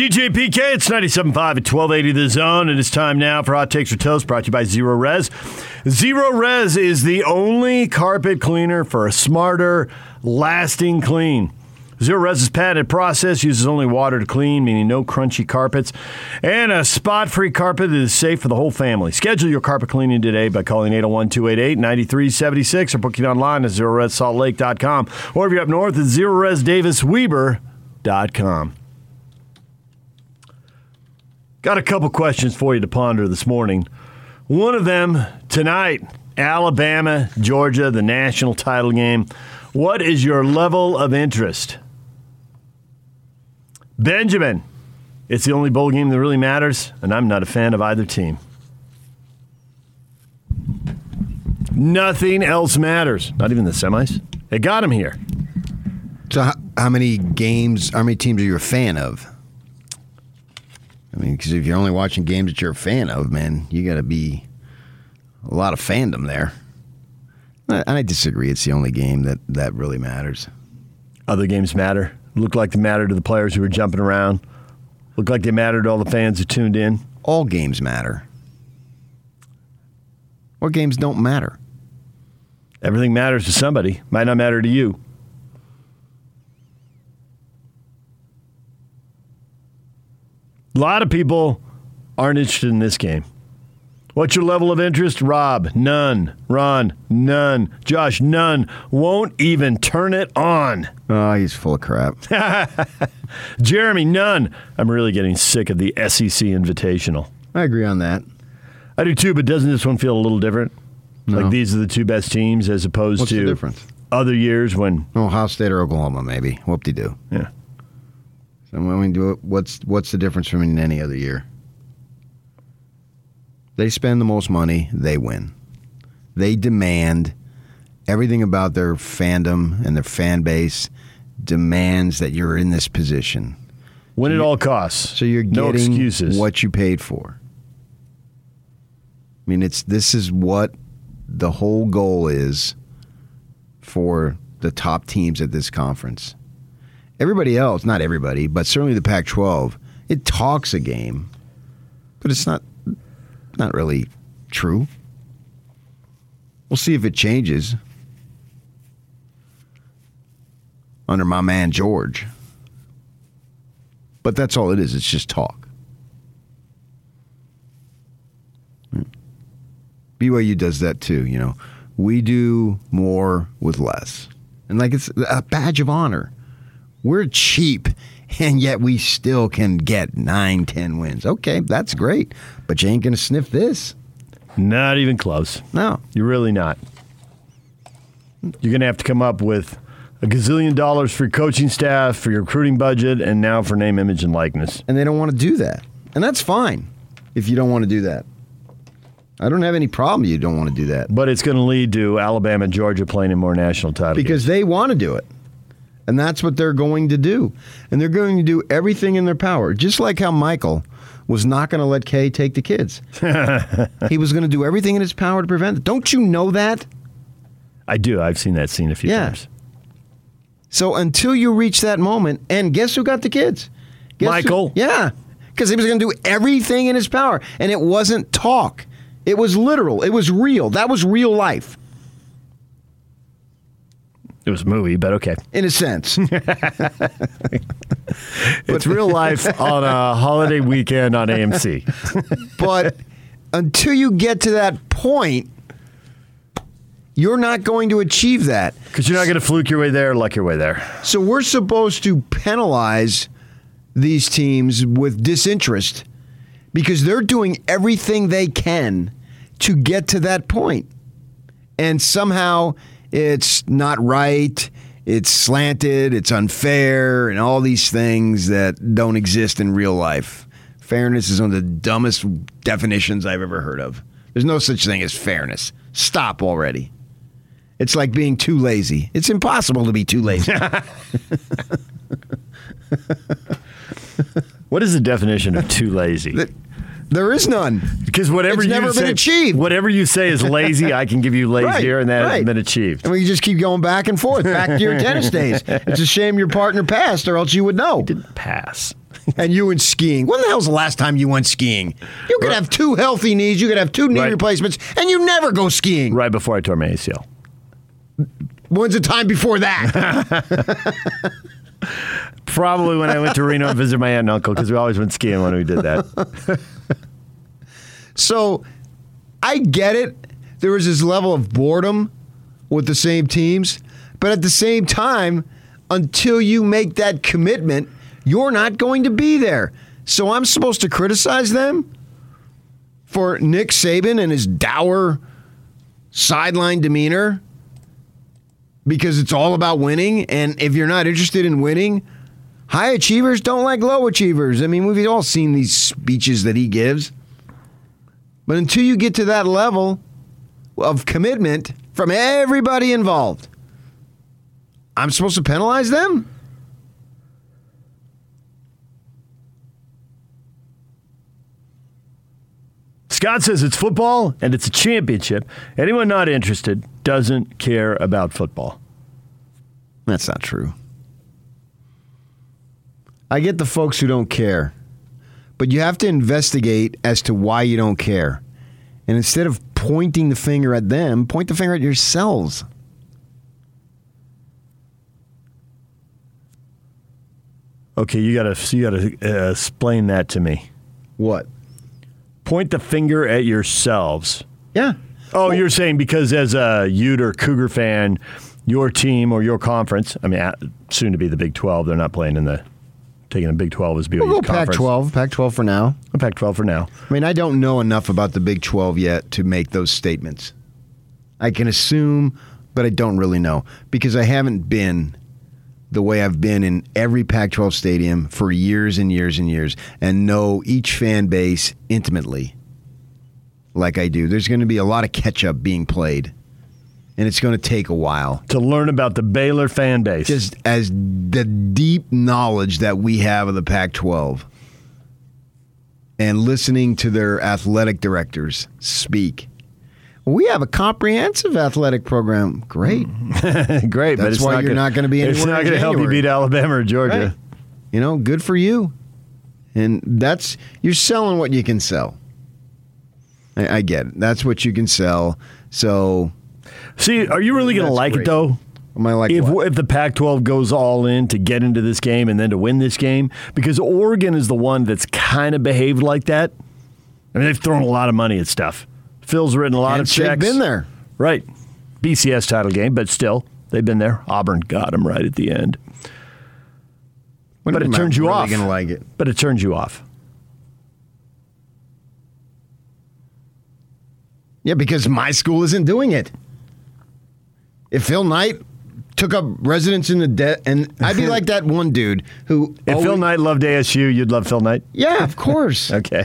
DJ PK, it's 97.5 at 1280 The Zone. It is time now for Hot Takes or Toast, brought to you by Zerorez. Zero Res is the only carpet cleaner for a smarter, lasting clean. Zerorez's patented process uses only water to clean, meaning no crunchy carpets, and a spot free carpet that is safe for the whole family. Schedule your carpet cleaning today by calling 801 288 9376 or booking online at zerorezsaltlake.com or if you're up north at zerorezdavisweber.com. Got a couple questions for you to ponder this morning. One of them tonight Alabama, Georgia, the national title game. What is your level of interest? Benjamin, it's the only bowl game that really matters, and I'm not a fan of either team. Nothing else matters. Not even the semis. They got him here. So, how, how many games, how many teams are you a fan of? I mean, because if you're only watching games that you're a fan of, man, you got to be a lot of fandom there. I, I disagree. It's the only game that, that really matters. Other games matter. Look like they matter to the players who are jumping around. Look like they matter to all the fans who tuned in. All games matter. What games don't matter? Everything matters to somebody. Might not matter to you. Lot of people aren't interested in this game. What's your level of interest? Rob, none. Ron, none. Josh, none. Won't even turn it on. Oh, he's full of crap. Jeremy, none. I'm really getting sick of the SEC Invitational. I agree on that. I do too, but doesn't this one feel a little different? No. Like these are the two best teams as opposed What's to the difference? other years when, oh, Ohio State or Oklahoma, maybe. Whoop de doo. yeah. So do it, what's what's the difference from any other year? They spend the most money, they win. They demand everything about their fandom and their fan base demands that you're in this position. Win at all costs. So you're no getting excuses. what you paid for. I mean, it's this is what the whole goal is for the top teams at this conference. Everybody else, not everybody, but certainly the Pac-12, it talks a game, but it's not not really true. We'll see if it changes under my man George. But that's all it is. It's just talk. BYU does that too, you know. We do more with less. And like it's a badge of honor. We're cheap and yet we still can get nine, ten wins. Okay, that's great. But you ain't gonna sniff this. Not even close. No. You're really not. You're going to have to come up with a gazillion dollars for your coaching staff, for your recruiting budget, and now for name, image, and likeness. And they don't want to do that. And that's fine if you don't want to do that. I don't have any problem you don't want to do that. But it's going to lead to Alabama and Georgia playing in more national titles. because games. they want to do it. And that's what they're going to do. And they're going to do everything in their power, just like how Michael was not going to let Kay take the kids. he was going to do everything in his power to prevent it. Don't you know that? I do. I've seen that scene a few Yeah. times. So until you reach that moment, and guess who got the kids? Guess who- Michael. yeah. Because he was going to do everything in his power. And it wasn't talk, it was literal, it was real. That was real life, It was a movie, but okay. in a sense. It's real life on a holiday weekend on AMC. but until you get to that point, you're not going to achieve that. Because you're not going to fluke your way there, luck your way there. So we're supposed to penalize these teams with disinterest because they're doing everything they can to get to that point. And somehow it's not right, it's slanted, it's unfair, and all these things that don't exist in real life. Fairness is one of the dumbest definitions I've ever heard of. There's no such thing as fairness. Stop already. It's like being too lazy. It's impossible to be too lazy. What is the definition of too lazy? There is none. Because whatever It's you never been achieved. whatever you say is lazy, I can give you lazier, Right, and that right. hasn't been achieved. And we just keep going back and forth, back to your tennis days. It's a shame your partner passed, or else you would know. Didn't pass. and you went skiing. When the hell's the last time you went skiing? You could have two healthy knees, you could have two knee Right. replacements, and you never go skiing. Right before I tore my ACL. When's the time before that? Probably when I went to Reno and visited my aunt and uncle because we always went skiing when we did that. So I get it. There was this level of boredom with the same teams, but at the same time, until you make that commitment, you're not going to be there. So I'm supposed to criticize them for Nick Saban and his dour sideline demeanor because it's all about winning. And if you're not interested in winning, high achievers don't like low achievers. I mean, we've all seen these speeches that he gives. But until you get to that level of commitment from everybody involved, I'm supposed to penalize them? Scott says it's football and it's a championship. Anyone not interested doesn't care about football. That's not true. I get the folks who don't care, but you have to investigate as to why you don't care. And instead of pointing the finger at them, point the finger at yourselves. Okay, you gotta you gotta uh, explain that to me. What? Point the finger at yourselves. Yeah. Oh, you're saying because as a Ute or Cougar fan, your team or your conference, I mean, uh, soon to be the Big 12, they're not playing in the, taking the Big 12 as BYU's We'll go Pac conference. 12. Pac 12 for now. Pac 12 for now. I mean, I don't know enough about the Big 12 yet to make those statements. I can assume, but I don't really know because I haven't been the way I've been in every Pac 12 stadium for years and years and years and know each fan base intimately like I do. There's going to be a lot of catch up being played, and it's going to take a while. To learn about the Baylor fan base. Just as the deep knowledge that we have of the Pac 12 and listening to their athletic directors speak. We have a comprehensive athletic program. Great. Great, but That's it's why not you're gonna, not gonna be anywhere It's not going to help you beat Alabama or Georgia. Right. You know, good for you. And that's, you're selling what you can sell. I, I get it. That's what you can sell. So, See, are you really going to like great. it though? am I like if what? if the Pac-12 goes all in to get into this game and then to win this game, because Oregon is the one that's kind of behaved like that. I mean, they've thrown a lot of money at stuff. Phil's written a lot And of they've checks. been there. right? BCS title game, but still, they've been there. Auburn got them right at the end, When but it turns you really off. Gonna like it. But it turns you off. Yeah, because my school isn't doing it. If Phil Knight took up residence in the debt, and I'd be like that one dude who. If always- Phil Knight loved ASU, you'd love Phil Knight. Yeah, of course. Okay.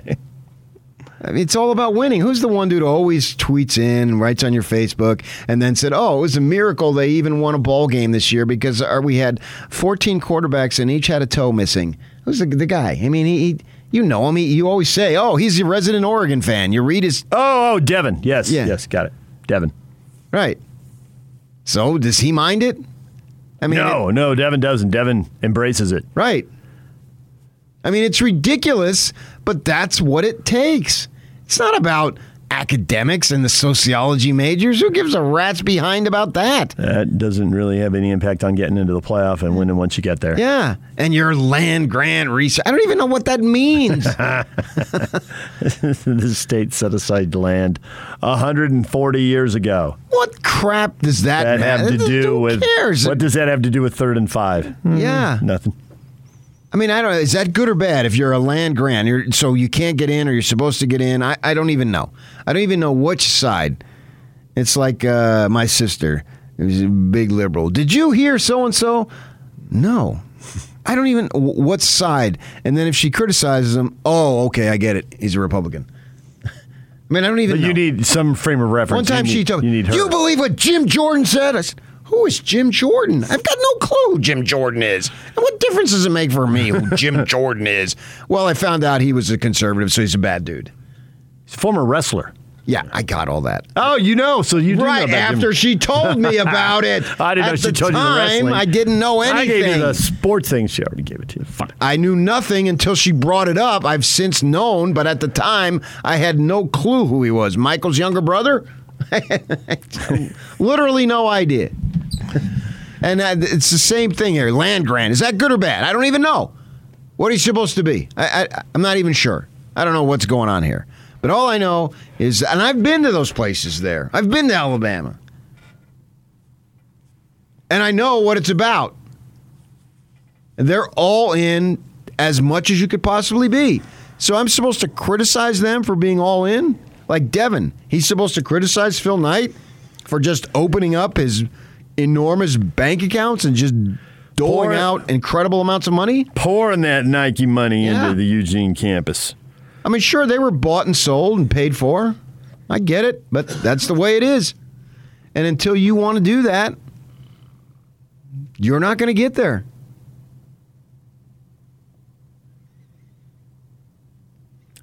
I mean, it's all about winning. Who's the one dude who always tweets in writes on your Facebook and then said, "Oh, it was a miracle they even won a ball game this year because we had 14 quarterbacks and each had a toe missing." Who's the, the guy? I mean, he, he you know him. He, you always say, "Oh, he's a resident Oregon fan." You read his Oh, oh, Devin. Yes. Yeah. Yes. Got it. Devin. right. So does he mind it? I mean, no, no, Devin doesn't. Devin embraces it. Right. I mean, it's ridiculous, but that's what it takes. It's not about academics and the sociology majors. Who gives a rat's behind about that? That doesn't really have any impact on getting into the playoff and winning once you get there. Yeah. And your land grant research. I don't even know what that means. the state set aside land 140 years ago. what crap does that, That have to do with cares? what does that have to do with third and five? yeah. Nothing. I mean, I don't know. Is that good or bad if you're a land grant? You're, so you can't get in or you're supposed to get in? I, I don't even know. I don't even know which side. It's like uh, my sister, who's a big liberal. Did you hear so and so? No. I don't even. What side? And then if she criticizes him, oh, okay, I get it. He's a Republican. I mean, I don't even But know. you need some frame of reference. One time You she need- told you me. Do you believe what Jim Jordan said? I said, Who is Jim Jordan? I've got no clue who Jim Jordan is. And what difference does it make for me who Jim Jordan is? Well, I found out he was a conservative, so he's a bad dude. He's a former wrestler. Yeah, I got all that. Oh, you know, so you do know Right about Jim- after she told me about it. I didn't know At she the told you the time, wrestling. I didn't know anything. I gave you the sports thing. She already gave it to you. Fine. I knew nothing until she brought it up. I've since known, but at the time, I had no clue who he was. Michael's younger brother? Literally no idea. And it's the same thing here. Land grant. Is that good or bad? I don't even know. What he's supposed to be? I, I, I'm not even sure. I don't know what's going on here. But all I know is, and I've been to those places there. I've been to Alabama. And I know what it's about. And They're all in as much as you could possibly be. So I'm supposed to criticize them for being all in? Like Devin, he's supposed to criticize Phil Knight for just opening up his enormous bank accounts and just doling Pour out incredible amounts of money? Pouring that Nike money Yeah. into the Eugene campus. I mean, sure, they were bought and sold and paid for. I get it, but that's the way it is. And until you want to do that, you're not going to get there.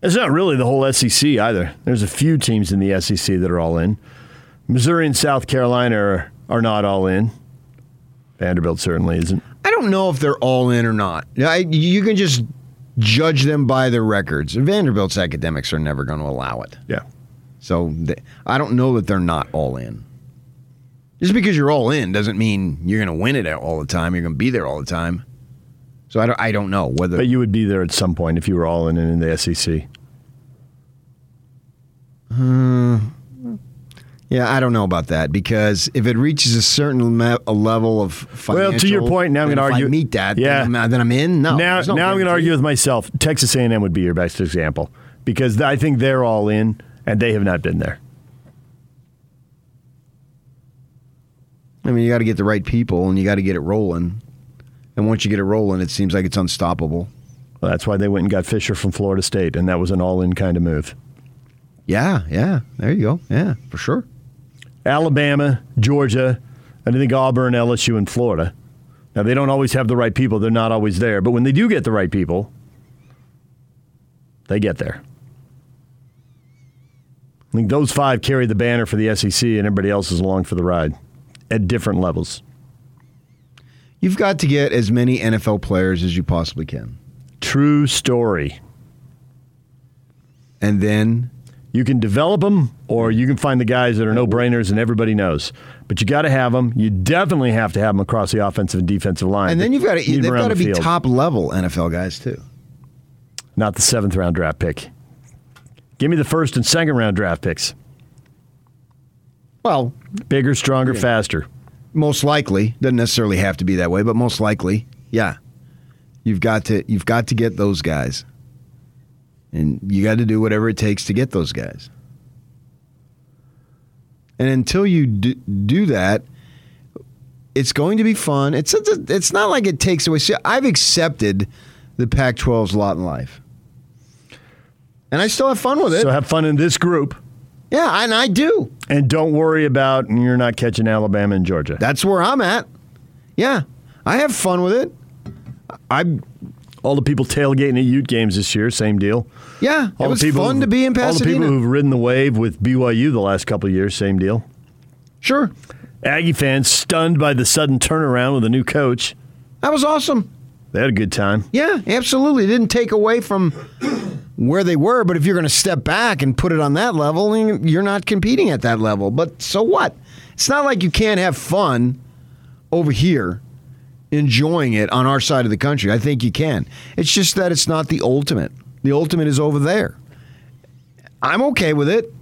It's not really the whole SEC either. There's a few teams in the SEC that are all in. Missouri and South Carolina are, are not all in. Vanderbilt certainly isn't. I don't know if they're all in or not. I, you can just judge them by their records. Vanderbilt's academics are never going to allow it. Yeah. So they, I don't know that they're not all in. Just because you're all in doesn't mean you're going to win it all the time. You're going to be there all the time. So I don't, I don't know whether. But you would be there at some point if you were all in in the SEC. Uh, yeah, I don't know about that because if it reaches a certain me- a level of financial, Well, to your point, now I'm gonna if argue- I meet that, Yeah. then, I'm, then I'm in. No, now, no now I'm going to argue with myself. Texas A&M would be your best example because I think they're all in and they have not been there. I mean, you got to get the right people and you got to get it rolling. And once you get it rolling, it seems like it's unstoppable. Well, that's why they went and got Fisher from Florida State, and that was an all-in kind of move. Yeah, yeah. There you go. Yeah, for sure. Alabama, Georgia, and I think Auburn, LSU, and Florida. Now, they don't always have the right people. They're not always there. But when they do get the right people, they get there. I think those five carry the banner for the SEC, and everybody else is along for the ride at different levels. You've got to get as many NFL players as you possibly can. True story. And then You can develop them, or you can find the guys that are no brainers and everybody knows. But you got to have them. You definitely have to have them across the offensive and defensive line. and then you've got to they've got to the be field. top level NFL guys too. not the seventh round draft pick. Give me the first and second round draft picks. Well, Bigger, stronger, faster. most likely doesn't necessarily have to be that way, but most likely, yeah. You've got to you've got to get those guys. And you got to do whatever it takes to get those guys. And until you do, do that, it's going to be fun. It's it's, it's not like it takes away. See, I've accepted the Pac-12's lot in life, and I still have fun with it. So have fun in this group, yeah, and I do. and don't worry about you're not catching Alabama and Georgia. That's where I'm at. Yeah, I have fun with it. I all the people tailgating at Ute games this year, same deal. yeah, All it was the people fun to be in Pasadena. All the people who've ridden the wave with BYU the last couple of years, same deal. sure, Aggie fans stunned by the sudden turnaround with a new coach. that was awesome. They had a good time. Yeah, absolutely. It didn't take away from where they were, but if you're going to step back and put it on that level, you're not competing at that level. But so what? It's not like you can't have fun over here enjoying it on our side of the country. I think you can. It's just that it's not the ultimate. The ultimate is over there. I'm okay with it.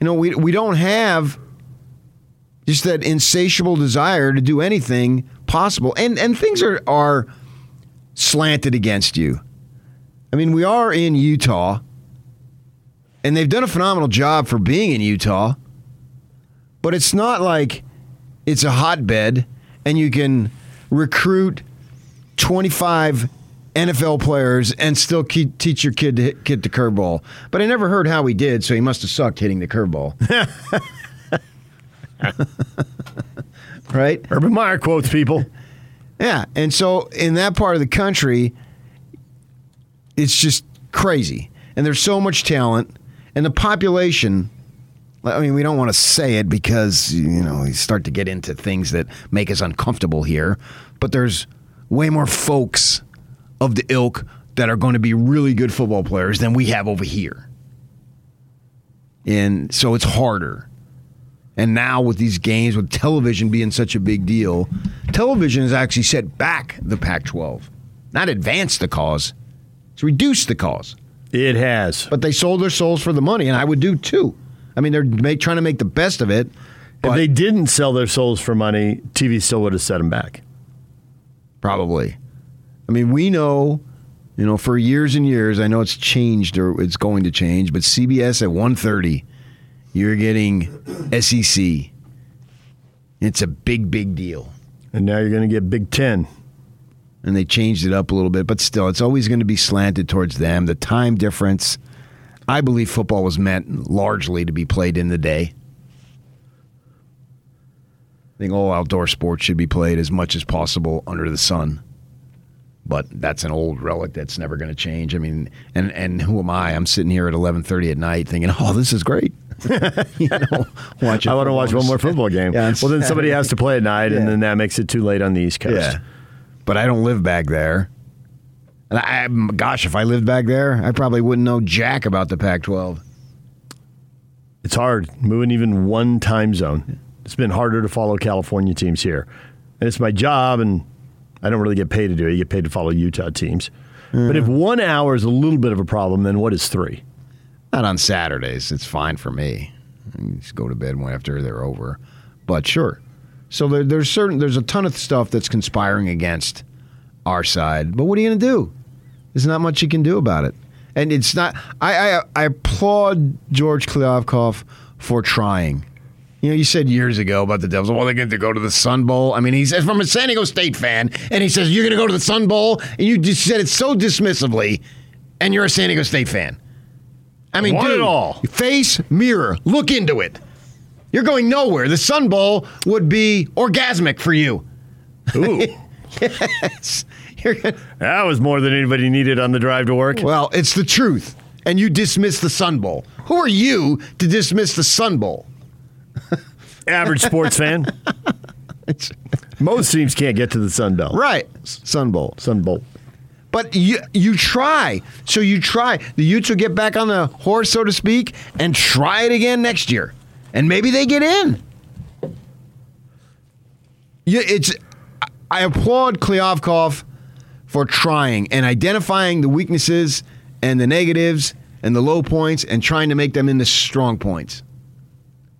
You know, we we don't have just that insatiable desire to do anything possible. And and things are are slanted against you. I mean, we are in Utah, and they've done a phenomenal job for being in Utah, but it's not like it's a hotbed and you can recruit 25 NFL players and still keep, teach your kid to hit, hit the curveball. But I never heard how he did, so he must have sucked hitting the curveball. right? Urban Meyer quotes people. Yeah, and so in that part of the country, it's just crazy, and there's so much talent, And the population, I mean, we don't want to say it because, you know, we start to get into things that make us uncomfortable here, but there's way more folks of the ilk that are going to be really good football players than we have over here. And so it's harder. And now with these games, with television being such a big deal, television has actually set back the Pac 12, not advanced the cause, it's reduced the cause. It has. But they sold their souls for the money, and I would do too. I mean, they're make, trying to make the best of it. If they didn't sell their souls for money, TV still would have set them back. Probably. I mean, we know, you know, for years and years, I know it's changed or it's going to change, but CBS at 130, you're getting SEC. It's a big, big deal. And now you're going to get Big Ten. And they changed it up a little bit, but still, it's always going to be slanted towards them. The time difference. I believe football was meant largely to be played in the day. I think all outdoor sports should be played as much as possible under the sun. But that's an old relic that's never going to change. I mean, and and who am I? I'm sitting here at 11:30 at night thinking, "Oh, this is great." you know, watch I want to watch one more football game. yeah, well, then somebody has to play at night, yeah. and then that makes it too late on the East Coast. Yeah. But I don't live back there. And I, um, gosh, if I lived back there, I probably wouldn't know jack about the Pac-12. It's hard moving even one time zone. It's been harder to follow California teams here, and it's my job, and I don't really get paid to do it. You get paid to follow Utah teams. But if one hour is a little bit of a problem, then what is three? Not on Saturdays. It's fine for me. Just go to bed after they're over. But sure. So there, there's certain there's a ton of stuff that's conspiring against our side. But what are you going to do? There's not much you can do about it. And it's not. I I, I applaud George Kliavkoff for trying. You know, you said years ago about the Devils. Well, they're going to go to the Sun Bowl. I mean, he's from a San Diego State fan, and he says you're going to go to the Sun Bowl, and you just said it so dismissively, and you're a San Diego State fan. I mean, dude, it all. Face mirror, look into it. You're going nowhere. The Sun Bowl would be orgasmic for you. Ooh. yes. that was more than anybody needed on the drive to work. Well, it's the truth. And you dismiss the Sun Bowl. Who are you to dismiss the Sun Bowl? Average sports fan. Most teams can't get to the Sun Belt. Right. Sun Bowl. Sun Bowl. But you you try. So you try. The Utes will get back on the horse, so to speak, and try it again next year. And maybe they get in. Yeah, it's I applaud Kliavkoff for trying and identifying the weaknesses and the negatives and the low points and trying to make them into strong points.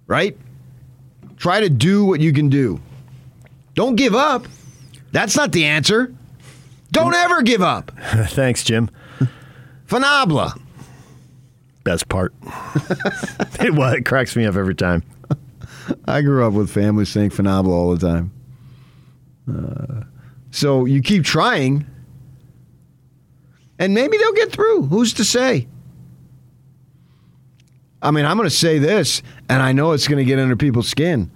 Right? Try to do what you can do. Don't give up. That's not the answer. Don't ever give up. Thanks, Jim. Fanabla. Best part. it, well, it cracks me up every time. I grew up with families saying Fanabla all the time. Uh, so you keep trying, and maybe they'll get through. Who's to say? I mean, I'm going to say this, and I know it's going to get under people's skin,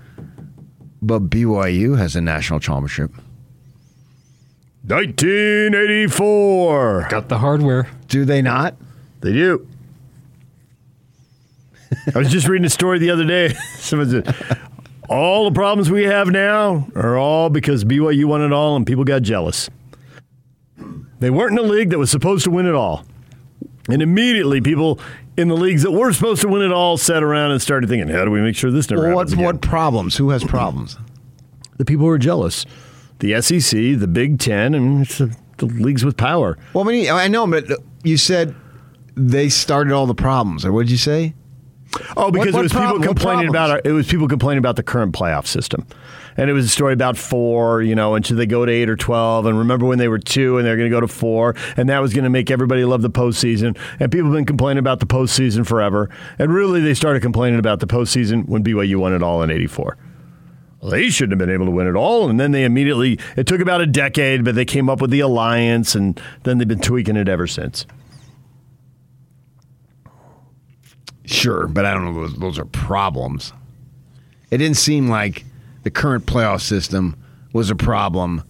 but BYU has a national championship. 1984. Got the hardware. Do they not? They do. I was just reading a story the other day. Someone said, all the problems we have now are all because BYU won it all and people got jealous. They weren't in a league that was supposed to win it all. And immediately people in the leagues that were supposed to win it all sat around and started thinking, how do we make sure this never well, happens what? What problems? Who has problems? The people who are jealous. The SEC, the Big Ten, and the, the leagues with power. Well, I, mean, I know, but you said they started all the problems. Or what did you say? Oh, because what, what it was people complaining about our, it was people complaining about the current playoff system, and it was a story about four, you know, and should they go to eight or twelve? And remember when they were two and they're going to go to four, and that was going to make everybody love the postseason. And people have been complaining about the postseason forever, and really they started complaining about the postseason when BYU won it all in '84. Well, they shouldn't have been able to win it all, and then they immediately. It took about a decade, but they came up with the alliance, and then they've been tweaking it ever since. Sure, but I don't know those, those are problems. It didn't seem like the current playoff system was a problem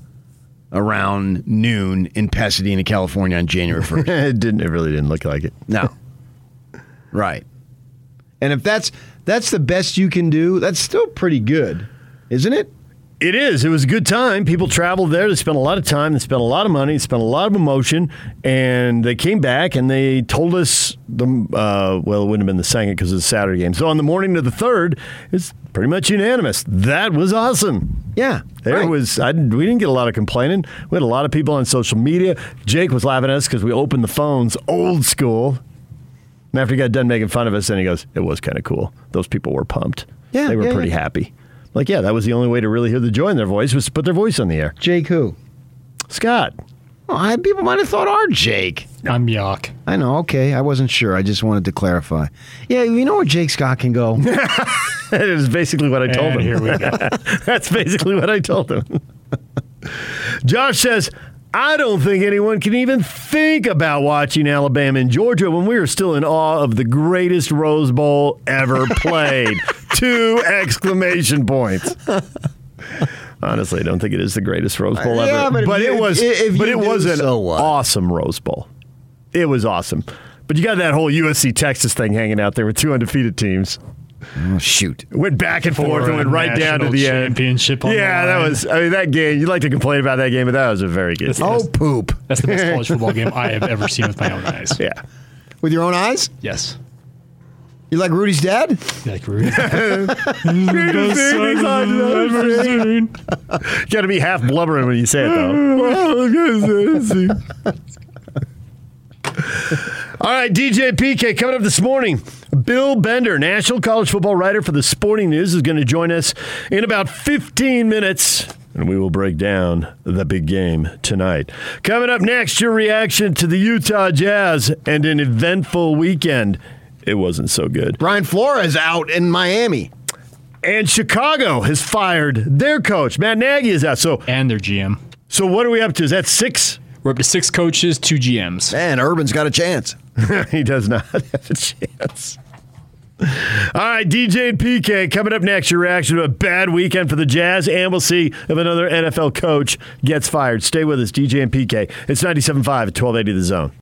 around noon in Pasadena, California on January 1st. it didn't it really didn't look like it. No. right. And if that's that's the best you can do, that's still pretty good, isn't it? It is. It was a good time. People traveled there. They spent a lot of time. They spent a lot of money. They spent a lot of emotion. And they came back and they told us the uh, well, it wouldn't have been the second because it was a Saturday game. So on the morning of the third, it's pretty much unanimous. That was awesome. Yeah, There right. was. I, we didn't get a lot of complaining. We had a lot of people on social media. Jake was laughing at us because we opened the phones old school. And after he got done making fun of us, then he goes, "It was kind of cool. Those people were pumped. Yeah, they were yeah, pretty yeah. happy." Like, yeah, that was the only way to really hear the joy in their voice was to put their voice on the air. Jake who? Scott, Oh, I, people might have thought our Jake. I'm Yock. I know. Okay, I wasn't sure. I just wanted to clarify. Yeah, you know where Jake Scott can go. that is basically what I told And him. here we go. That's basically what I told him. Josh says, I don't think anyone can even think about watching Alabama and Georgia when we are still in awe of the greatest Rose Bowl ever played. Two exclamation points. Honestly, I don't think it is the greatest Rose Bowl Yeah, ever. but if it was if but it was an so awesome Rose Bowl. It was awesome. But you got that whole USC Texas thing hanging out there with two undefeated teams oh, shoot. went back and forth and went right down to the championship on the yeah, that was. I mean, that game. You'd like to complain about that game, but that was a very good. That's- game. Oh, poop. That's the best college football game I have ever seen with my own eyes. Yeah, With your own eyes? Yes. You like Rudy's dad? You Like Rudy. you got to be half blubbering when you say it, though. All right, DJ PK coming up this morning. Bill Bender, National College Football writer for the Sporting News, is going to join us in about 15 minutes. And we will break down the big game tonight. Coming up next, your reaction to the Utah Jazz and an eventful weekend. It wasn't so good. Brian Flores out in Miami. And Chicago has fired their coach. Matt Nagy is out. So, and their GM. so what are we up to? Is that six? We're up to six coaches, two GMs. Man, Urban's got a chance. he does not have a chance. All right, DJ and PK coming up next. Your reaction to a bad weekend for the Jazz, and we'll see if another NFL coach gets fired. Stay with us, DJ and PK. It's 97.5 at 1280 The Zone.